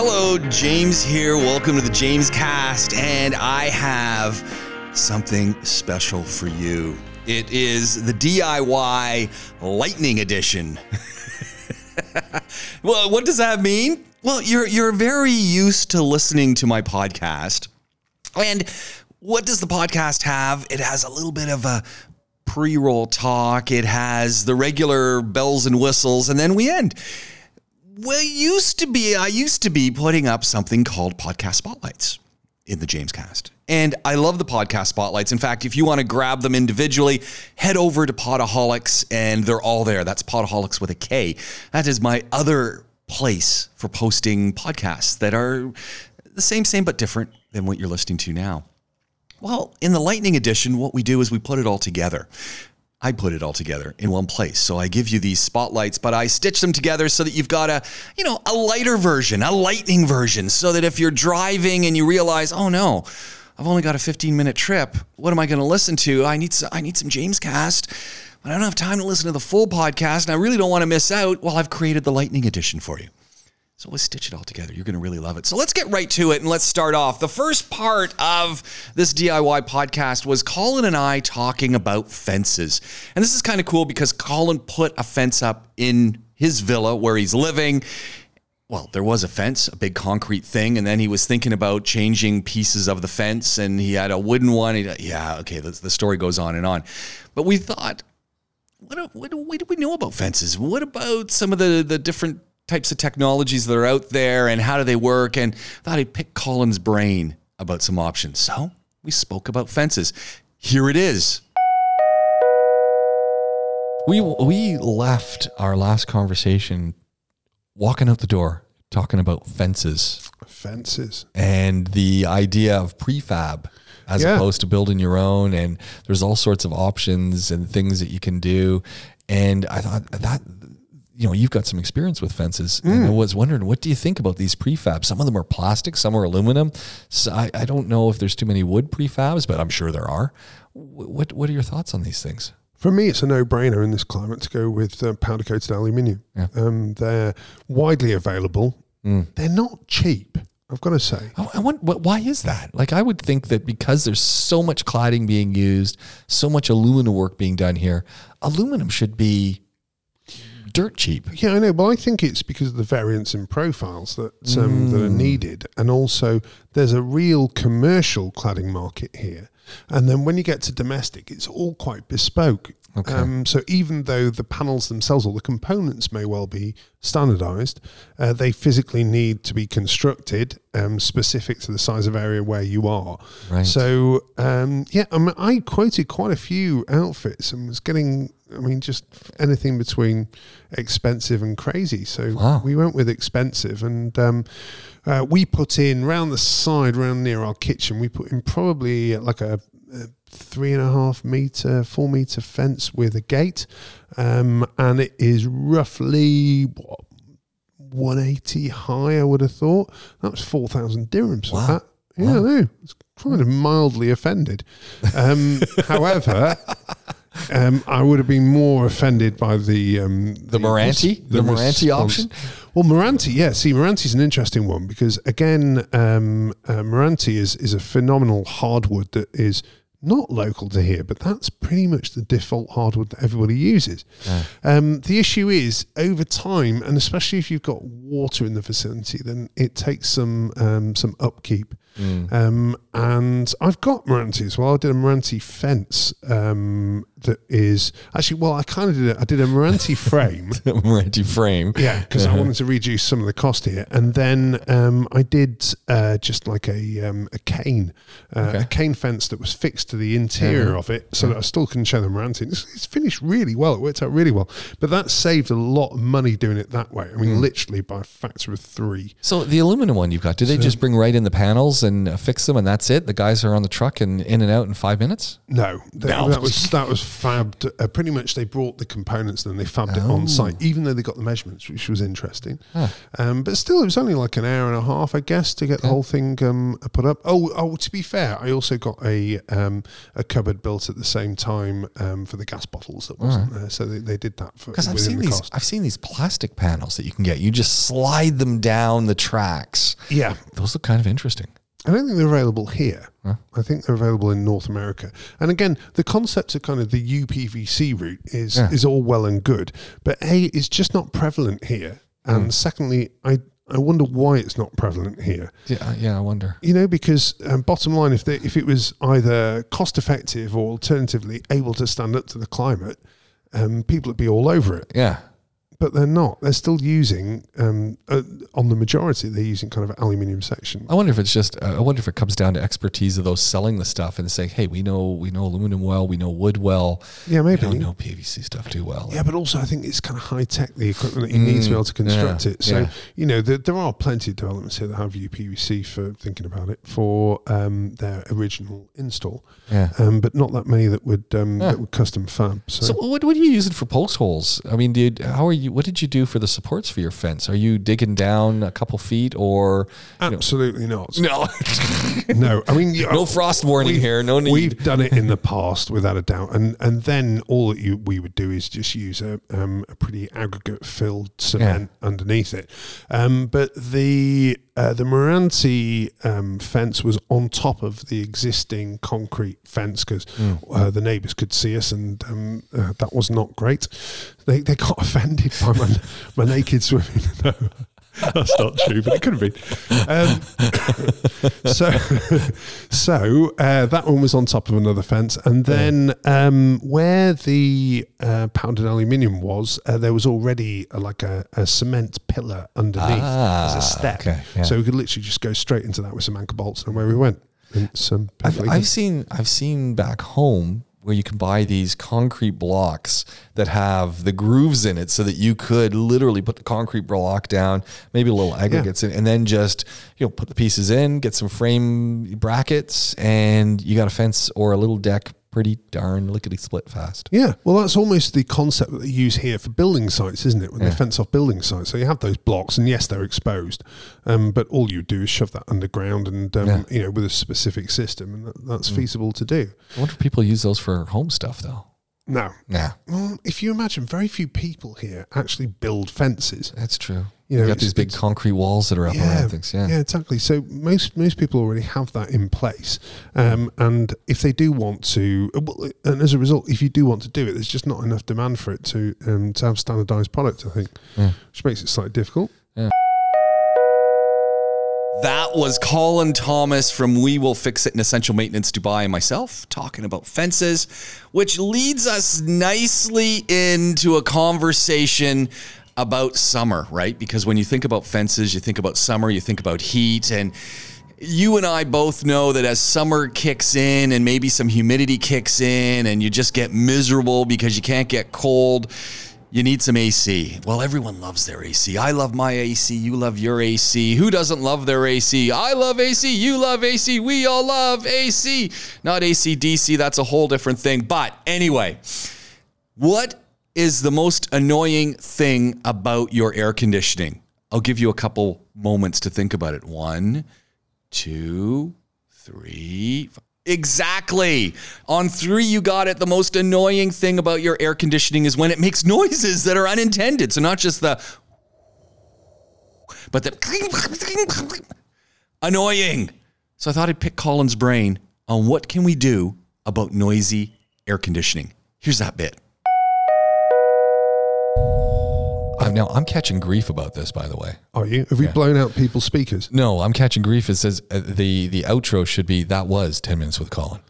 Hello, James here. Welcome to the James Cast, and I have something special for you. It is the DIY Lightning Edition. well, what does that mean? Well, you're you're very used to listening to my podcast. And what does the podcast have? It has a little bit of a pre-roll talk. It has the regular bells and whistles, and then we end. Well, used to be, I used to be putting up something called podcast spotlights in the James Cast. And I love the podcast spotlights. In fact, if you want to grab them individually, head over to Podaholics and they're all there. That's Podaholics with a K. That is my other place for posting podcasts that are the same, same, but different than what you're listening to now. Well, in the Lightning Edition, what we do is we put it all together. I put it all together in one place. So I give you these spotlights, but I stitch them together so that you've got a, you know, a lighter version, a lightning version, so that if you're driving and you realize, oh no, I've only got a 15 minute trip. What am I going to listen to? I need some, I need some James Cast, but I don't have time to listen to the full podcast, and I really don't want to miss out. Well, I've created the Lightning Edition for you. So let's stitch it all together. You're going to really love it. So let's get right to it and let's start off. The first part of this DIY podcast was Colin and I talking about fences. And this is kind of cool because Colin put a fence up in his villa where he's living. Well, there was a fence, a big concrete thing, and then he was thinking about changing pieces of the fence, and he had a wooden one. Yeah, okay, the, the story goes on and on. But we thought, what, what, what do we know about fences? What about some of the, the different types of technologies that are out there and how do they work. And thought I'd pick Colin's brain about some options. So we spoke about fences. Here it is. We we left our last conversation walking out the door talking about fences Fences. and the idea of prefab as Yeah. opposed to building your own and there's all sorts of options and things that you can do and I thought that you know you've got some experience with fences and I was wondering what do you think about these prefabs some of them are plastic some are aluminum so I, I don't know if there's too many wood prefabs but I'm sure there are what what are your thoughts on these things For me, it's a no-brainer in this climate to go with uh, powder-coated aluminium. Um, they're widely available. They're not cheap. I've got to say. I, I want, why is that? Like, I would think that because there's so much cladding being used, so much aluminum work being done here, aluminum should be dirt cheap. Yeah, I know, but I think it's because of the variance in profiles that um, that are needed, and also there's a real commercial cladding market here. And then when you get to domestic, it's all quite bespoke. Okay. Um, so even though the panels themselves or the components may well be standardized, uh, they physically need to be constructed um, specific to the size of area where you are. Right. So um, yeah, I, mean, I quoted quite a few outfits and was getting, I mean, just anything between expensive and crazy. So Wow. we went with expensive, and um, uh, we put in round the side, round near our kitchen, we put in probably like a, a three and a half meter, four meter fence with a gate, um, and it is roughly what. 180 high, I would have thought. That was 4,000 dirhams for Wow. that. Yeah, I know. It's kind of mildly offended. Um, however, um, I would have been more offended by the um, The Meranti? The Meranti option? Well, Meranti, yeah. See, Meranti's an interesting one because again, um, uh, Meranti is is a phenomenal hardwood that is not local to here, but that's pretty much the default hardwood that everybody uses. Um, the issue is over time, and especially if you've got water in the vicinity, then it takes some um, some upkeep. Um, and I've got Meranti as well. I did a Meranti fence um, that is actually well, I kind of did it. I did a Meranti frame. Meranti frame. Yeah, because I wanted to reduce some of the cost here, and then um, I did uh, just like a um, a cane, uh, Okay. a cane fence that was fixed to the interior of it, so that I still can show them around. It's, it's finished really well. It worked out really well, but that saved a lot of money doing it that way. I mean, literally by a factor of three. So the aluminum one you've got, do they just bring right in the panels and uh, fix them, and that's it. The guys are on the truck and in and out in five minutes. No, that, No. that was that was fabbed. Uh, pretty much, they brought the components and then they fabbed it Oh. on site, even though they got the measurements, which was interesting. Um, but still, it was only like an hour and a half, I guess, to get the whole thing um, put up. Oh, oh, to be fair, I also got a um, a cupboard built at the same time um, for the gas bottles that wasn't there, so they, they did that for Because I've seen the these, cost. I've seen these plastic panels that you can get. You just slide them down the tracks. Yeah, Those look kind of interesting. I don't think they're available here. I think they're available in North America. And again, the concept of kind of the UPVC route is Yeah. is all well and good, but a it's just not prevalent here. And Hmm. secondly, I I wonder why it's not prevalent here. Yeah, yeah. I wonder. You know, because um, bottom line, if they, if it was either cost effective or alternatively able to stand up to the climate, um, people would be all over it. Yeah, But they're not. They're still using um, uh, on the majority. They're using kind of aluminium section. I wonder if it's just. Uh, I wonder if it comes down to expertise of those selling the stuff and say, "Hey, we know we know aluminum well, we know wood well. Yeah, We maybe. don't know PVC stuff too well." Yeah, but also I think it's kind of high tech, the equipment that you need to be able to construct Mm, yeah, it. So, yeah. you know, there, there are plenty of developments here that have UPVC for thinking about it for um, their original install, yeah. um, but not that many that would um, that would custom fab. So, So what, what are you using for pulse holes? I mean, dude, how are you? What did you do for the supports for your fence? Are you digging down a couple feet or you know- absolutely not. no? No, I mean, no frost warning here. No need. We've done it in the past without a doubt, and and then all that you we would do is just use a um, a pretty aggregate filled cement underneath it. Um, but the uh, the Meranti um, fence was on top of the existing concrete fence because uh, the neighbours could see us, and um, uh, that was not great. They they got offended by my my naked swimming. That's not true, but it could have been. Um, so, so uh, that one was on top of another fence, and then um, where the uh, powdered aluminium was, uh, there was already uh, like a, a cement pillar underneath as Ah, a step, okay, yeah. so we could literally just go straight into that with some anchor bolts, and away we went. And some I've, I've seen I've seen back home where you can buy these concrete blocks that have the grooves in it so that you could literally put the concrete block down, maybe a little aggregates in, and then just you know put the pieces in, get some frame brackets, and you got a fence or a little deck pretty darn lickety split fast. Yeah, well, that's almost the concept that they use here for building sites, isn't it? When they fence off building sites, so you have those blocks, and yes, they're exposed, um, but all you do is shove that underground, and um, Yeah. Mm. you know, with a specific system, and that, that's feasible to do. I wonder if people use those for home stuff though. No, Nah, well, if you imagine, very few people here actually build fences. that's true. You You got these big concrete walls that are up Yeah, around things. Yeah. yeah, exactly. So most most people already have that in place, um, and if they do want to, and as a result, if you do want to do it, there's just not enough demand for it to um, to have standardized product. I think, Yeah. which makes it slightly difficult. That was Colin Thomas from We Will Fix It in Essential Maintenance Dubai and myself talking about fences, which leads us nicely into a conversation about summer, right? Because when you think about fences, you think about summer, you think about heat, and you and I both know that as summer kicks in and maybe some humidity kicks in and you just get miserable because you can't get cold, you need some AC. Well, everyone loves their AC. I love my AC. You love your AC. Who doesn't love their AC? I love AC. You love AC. We all love AC. Not AC DC. That's a whole different thing. But anyway, what is the most annoying thing about your air conditioning? I'll give you a couple moments to think about it. One, two, three. Exactly. On three, you got it. The most annoying thing about your air conditioning is when it makes noises that are unintended. So, not just the, but the annoying. So, I thought I'd pick Colin's brain on what can we do about noisy air conditioning. Here's that bit. Now I'm catching grief about this, by the way. Are you? Have we blown out people's speakers? No, I'm catching grief. It says uh, the the outro should be that was ten minutes with Colin.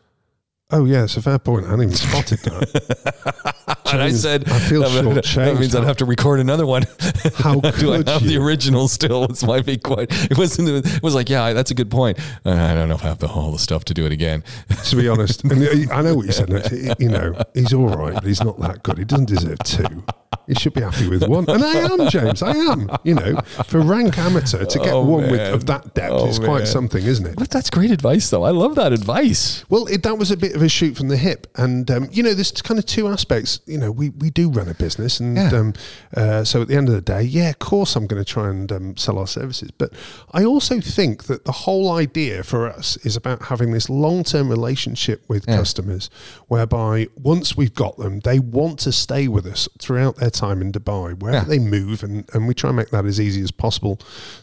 Oh yeah, it's a fair point. I hadn't even spotted that. And I said I feel that, that means I'd have to record another one. How Do I have the original still? It's my big question. It wasn't. It was like, yeah, that's a good point. Uh, I don't know if I have the all the stuff to do it again. to be honest, and I know what you said. Next, you know, he's all right, but he's not that good. He doesn't deserve two. You should be happy with one. And I am, James. I am. You know, for rank amateur to get Oh, one with of that depth Oh, is quite man. something, isn't it? But that's great advice, though. I love that advice. Well, it, that was a bit of a shoot from the hip, and um, you know, there's kind of two aspects. You know, we, we do run a business, and Yeah. um, uh, so at the end of the day, yeah, of course, I'm going to try and um, sell our services. But I also think that the whole idea for us is about having this long term relationship with customers, whereby once we've got them, they want to stay with us throughout their time in Dubai, wherever Yeah. they move, and, and we try and make that as easy as possible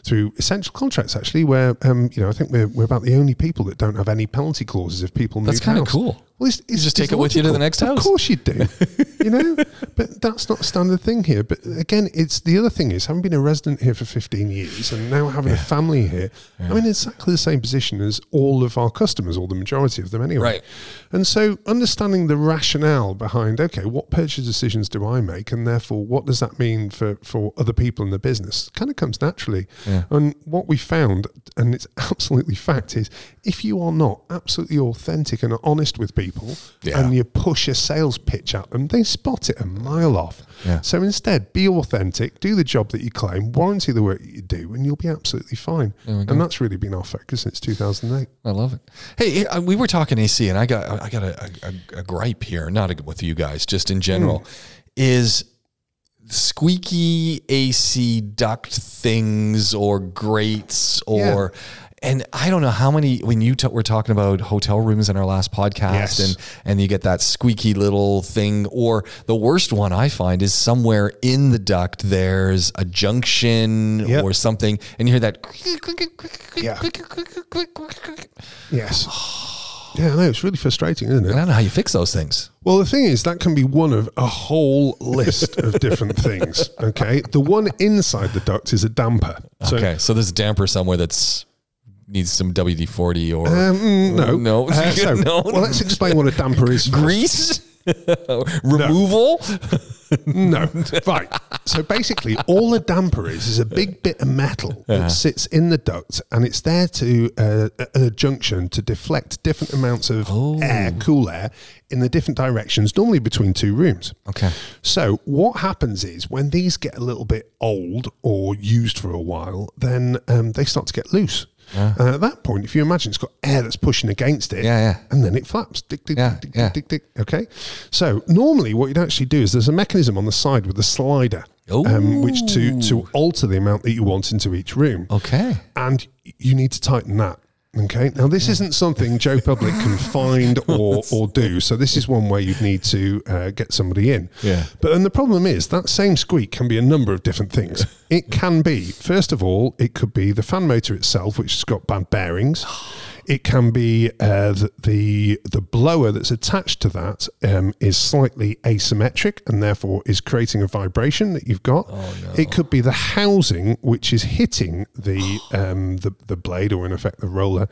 through essential contracts. Actually, where um, you know, I think we're, we're about the only people that don't have any penalty clauses if people move. That's kinda cool. Well, it's, it's just take it with you to the next house. Of course you do. you know, but that's not a standard thing here. But again, it's the other thing is having been a resident here for 15 years and now having a family here. I'm in exactly the same position as all of our customers, or the majority of them anyway. Right. And so understanding the rationale behind, okay, what purchase decisions do I make? And therefore, what does that mean for, for other people in the business kind of comes naturally. Yeah. And what we found, and it's absolutely fact, is if you are not absolutely authentic and honest with people Yeah. and you push a sales pitch at them, they spot it a mile off. Yeah. So instead, be authentic, do the job that you claim, warranty the work that you do, and you'll be absolutely fine. There we go. And that's really been our focus since 2008. I love it. Hey, uh, we were talking AC, and I got I got a, a, a gripe here, not with you guys, just in general, is squeaky AC duct things or grates or. And I don't know how many when you t- were talking about hotel rooms in our last podcast, Yes. and and you get that squeaky little thing, or the worst one I find is somewhere in the duct there's a junction Yep. or something, and you hear that. Yeah. Yes. Yeah, I know. It's really frustrating, isn't it? I don't know how you fix those things. Well, the thing is, that can be one of a whole list of different things. Okay. The one inside the duct is a damper. So, okay, so there's a damper somewhere that's needs some WD forty or Um, mm, no. no, Uh, so, no. Well, let's explain what a damper is. first. grease removal. No. Right. So basically, all a damper is is a big bit of metal that sits in the duct, and it's there to uh, at a junction to deflect different amounts of air, cool air, in the different directions, normally between two rooms. Okay. So what happens is when these get a little bit old or used for a while, then um, they start to get loose. And at that point, if you imagine it's got air that's pushing against it, Yeah, yeah. and then it flaps. Dick, dick, Yeah, dick, yeah. dick, dick, dick. Okay. So normally, what you'd actually do is there's a mechanism on the side with a slider, um, which to to alter the amount that you want into each room, Okay. and you need to tighten that. Okay. Now, this isn't something Joe Public can find or, or do. So, this is one way you'd need to uh, get somebody in. Yeah. But then the problem is that same squeak can be a number of different things. It can be, first of all, it could be the fan motor itself, which has got bad bearings. It can be uh, the, the the blower that's attached to that um, is slightly asymmetric and therefore is creating a vibration that you've got. It could be the housing which is hitting the um, the, the blade or in effect the roller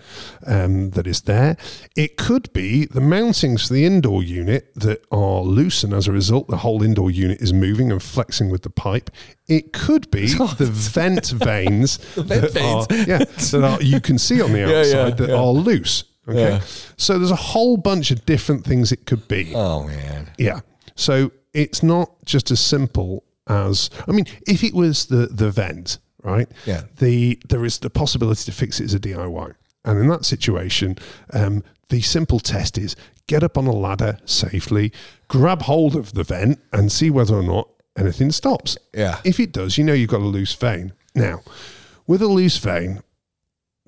um, that is there. It could be the mountings for the indoor unit that are loose and as a result the whole indoor unit is moving and flexing with the pipe. It could be the vent vanes vent that are, yeah, that are, you can see on the yeah, outside that yeah. are loose. Okay. Yeah. So there's a whole bunch of different things it could be. Oh man. Yeah. So it's not just as simple as I mean, if it was the the vent, right? Yeah. The there is the possibility to fix it as a DIY. And in that situation, um, the simple test is get up on a ladder safely, grab hold of the vent and see whether or not anything stops. Yeah. If it does, you know you've got a loose vane. Now, with a loose vane,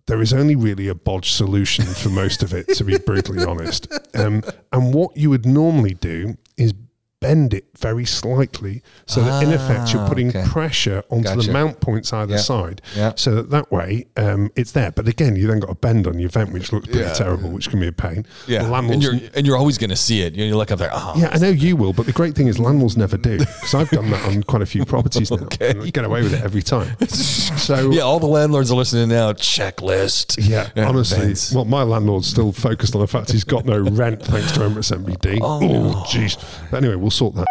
there is only really a bodge solution for most of it, to be brutally honest. Um, and what you would normally do is bend it very slightly so that in effect you're Ah, putting okay. pressure onto Gotcha. the mount points either Yeah. side Yeah. so that that way um, it's there but again you then got a bend on your vent which looks pretty Yeah. terrible which can be a pain Yeah. And you're and you're always going to see it. You, you look up there. Oh, yeah, I know you will, but the great thing is landlords never do because I've done that on quite a few properties now. Okay. and I get away with it every time. So yeah. All the landlords are listening now. Checklist. Yeah, honestly. vents. Well, my landlord's still focused on the fact he's got no rent thanks to Emirates NBD. Oh, jeez. But anyway, we'll sort that. Uh.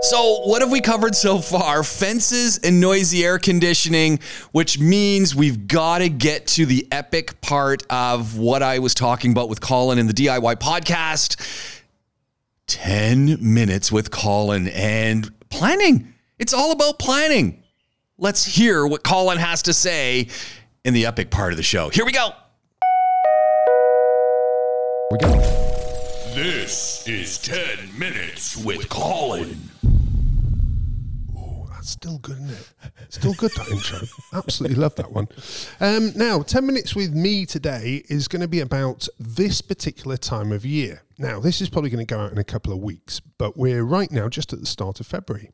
So, what have we covered so far? Fences and noisy air conditioning, which means we've got to get to the epic part of what I was talking about with Colin in the DIY podcast 10 minutes with Colin and planning. It's all about planning. Let's hear what Colin has to say in the epic part of the show. Here we go. We go. This is 10 minutes with Colin. That's still good, isn't it? Still good, that intro. Absolutely love that one. Um, now, 10 minutes with me today is going to be about this particular time of year. Now, this is probably going to go out in a couple of weeks, but we're right now just at the start of February.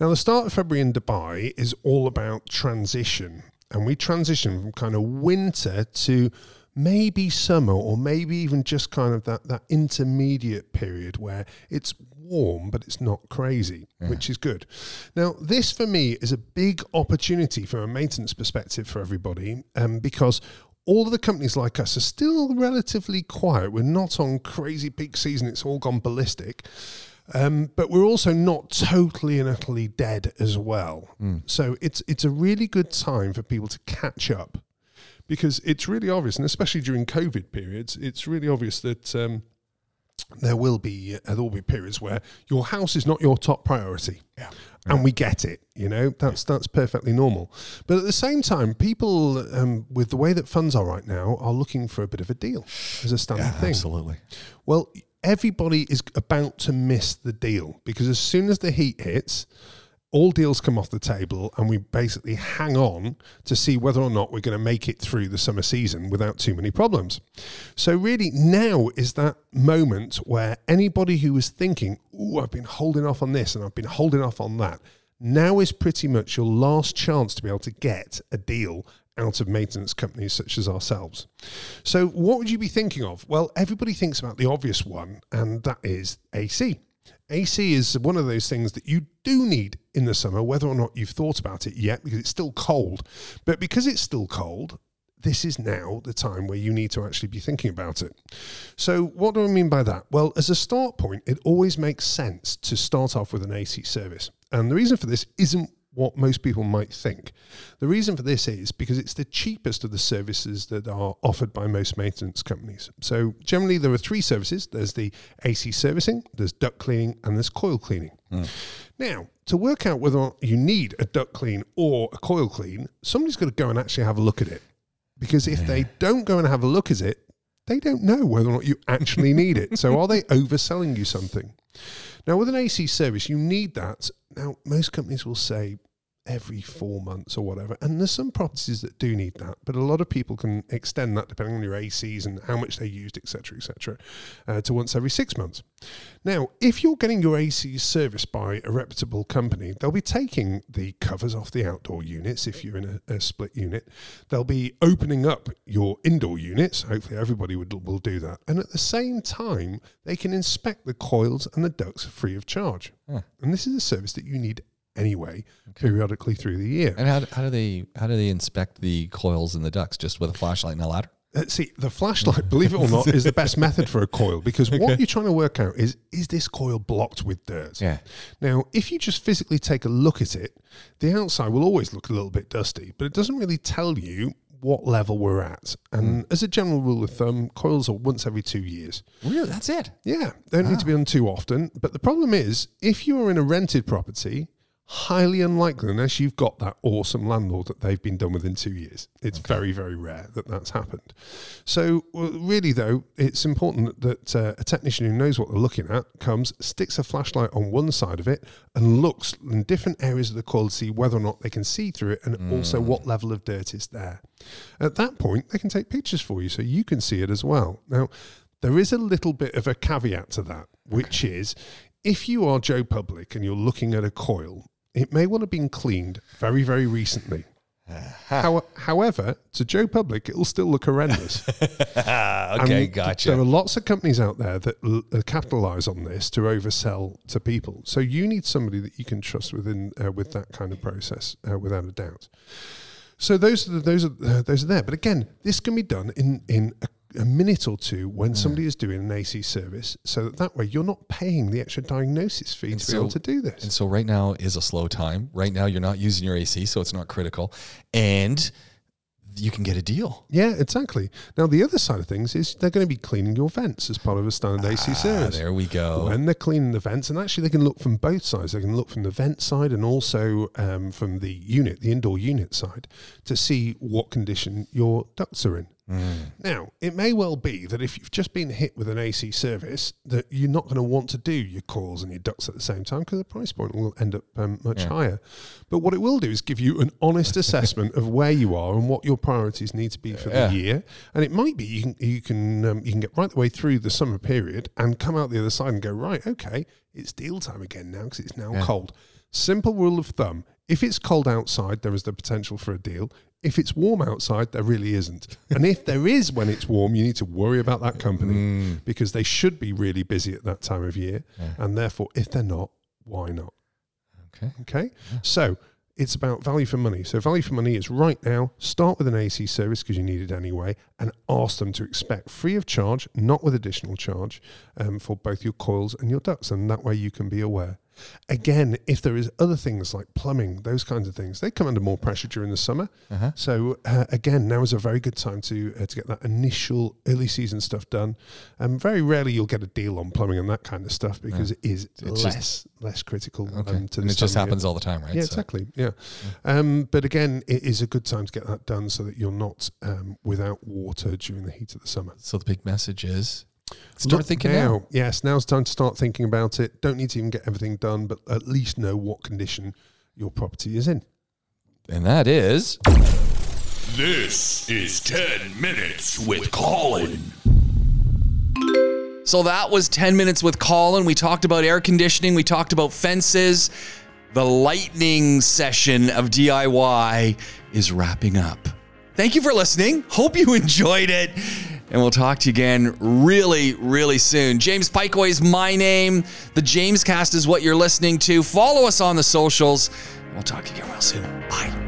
Now, the start of February in Dubai is all about transition, and we transition from kind of winter to maybe summer or maybe even just kind of that, that intermediate period where it's warm but it's not crazy which is good. Now this for me is a big opportunity from a maintenance perspective for everybody um, because all of the companies like us are still relatively quiet. We're not on crazy peak season. It's all gone ballistic. Um, but we're also not totally and utterly dead as well. So it's it's a really good time for people to catch up because it's really obvious, and especially during COVID periods, it's really obvious that um, there will be uh, there will be periods where your house is not your top priority. Yeah. And we get it, you know, that's that's perfectly normal. But at the same time, people um, with the way that funds are right now are looking for a bit of a deal as a standard thing. Absolutely. Well, everybody is about to miss the deal because as soon as the heat hits, all deals come off the table and we basically hang on to see whether or not we're going to make it through the summer season without too many problems. So, really, now is that moment where anybody who was thinking, Oh, I've been holding off on this and I've been holding off on that, now is pretty much your last chance to be able to get a deal out of maintenance companies such as ourselves. So, what would you be thinking of? Well, everybody thinks about the obvious one, and that is AC. AC is one of those things that you do need in the summer, whether or not you've thought about it yet, because it's still cold. But because it's still cold, this is now the time where you need to actually be thinking about it. So, what do I mean by that? Well, as a start point, it always makes sense to start off with an AC service. And the reason for this isn't what most people might think. The reason for this is because it's the cheapest of the services that are offered by most maintenance companies. So, generally, there are three services there's the AC servicing, there's duct cleaning, and there's coil cleaning. Hmm. Now, to work out whether or not you need a duct clean or a coil clean, somebody's got to go and actually have a look at it. Because if they don't go and have a look at it, they don't know whether or not you actually need it. So are they overselling you something? Now, with an AC service, you need that. Now, most companies will say every four months or whatever. And there's some properties that do need that, but a lot of people can extend that depending on your ACs and how much they used, etc., etc., uh, to once every six months. Now, if you're getting your ACs serviced by a reputable company, they'll be taking the covers off the outdoor units if you're in a, a split unit. They'll be opening up your indoor units. Hopefully, everybody would, will do that. And at the same time, they can inspect the coils and the ducts free of charge. And this is a service that you need anyway, periodically through the year. And how, how do they how do they inspect the coils and the ducts just with a flashlight and a ladder? Uh, see, the flashlight, believe it or not, is the best method for a coil because what you're trying to work out is is this coil blocked with dirt? Yeah. Now, if you just physically take a look at it, the outside will always look a little bit dusty, but it doesn't really tell you what level we're at. And as a general rule of thumb, coils are once every two years. Really, that's it. Yeah, they don't need to be done too often. But the problem is, if you are in a rented property, highly unlikely unless you've got that awesome landlord that they've been done within two years. It's very, very rare that that's happened. So, well, really, though, it's important that uh, a technician who knows what they're looking at comes, sticks a flashlight on one side of it, and looks in different areas of the coil to see whether or not they can see through it and also what level of dirt is there. At that point, they can take pictures for you so you can see it as well. Now, there is a little bit of a caveat to that, which is if you are Joe Public and you're looking at a coil, it may well have been cleaned very, very recently. How, however, to Joe Public, it'll still look horrendous. okay, And gotcha. There are lots of companies out there that l- uh, capitalize on this to oversell to people. So you need somebody that you can trust within uh, with that kind of process, uh, without a doubt. So those are the, those are uh, those are there. But again, this can be done in in a, a minute or two when somebody is doing an AC service, so that that way you're not paying the extra diagnosis fee to be able to do this. And so right now is a slow time. Right now you're not using your AC, so it's not critical. And you can get a deal. Yeah, exactly. Now the other side of things is they're going to be cleaning your vents as part of a standard AC Ah, service. there we go. When they're cleaning the vents, and actually they can look from both sides. They can look from the vent side and also um, from the unit, the indoor unit side, to see what condition your ducts are in. Now, it may well be that if you've just been hit with an AC service, that you're not going to want to do your calls and your ducts at the same time because the price point will end up um, much higher. But what it will do is give you an honest assessment of where you are and what your priorities need to be for Yeah. the year. And it might be you can you can um, you can get right the way through the summer period and come out the other side and go right, okay, it's deal time again now because it's now cold. Simple rule of thumb: if it's cold outside, there is the potential for a deal. If it's warm outside, there really isn't. And if there is when it's warm, you need to worry about that company because they should be really busy at that time of year. And therefore, if they're not, why not? Okay. Okay. So it's about value for money. So value for money is right now, start with an AC service because you need it anyway, and ask them to expect free of charge, not with additional charge, um, for both your coils and your ducts. And that way you can be aware. Again, if there is other things like plumbing, those kinds of things, they come under more pressure during the summer. So uh, again, now is a very good time to uh, to get that initial early season stuff done. Um, very rarely you'll get a deal on plumbing and that kind of stuff because it is It's less just- less critical. Okay. Um, to and it just of year. happens all the time, right? Yeah, So- exactly. Yeah. Um, but again, it is a good time to get that done so that you're not um, without water during the heat of the summer. So the big message is start Look thinking now. now. Yes, now's time to start thinking about it. Don't need to even get everything done, but at least know what condition your property is in. And that is This is 10 Minutes with Colin. So that was 10 minutes with Colin. We talked about air conditioning, we talked about fences. The lightning session of DIY is wrapping up. Thank you for listening. Hope you enjoyed it. And we'll talk to you again really, really soon. James Pikeway is my name. The James Cast is what you're listening to. Follow us on the socials. We'll talk to you again real soon. Bye.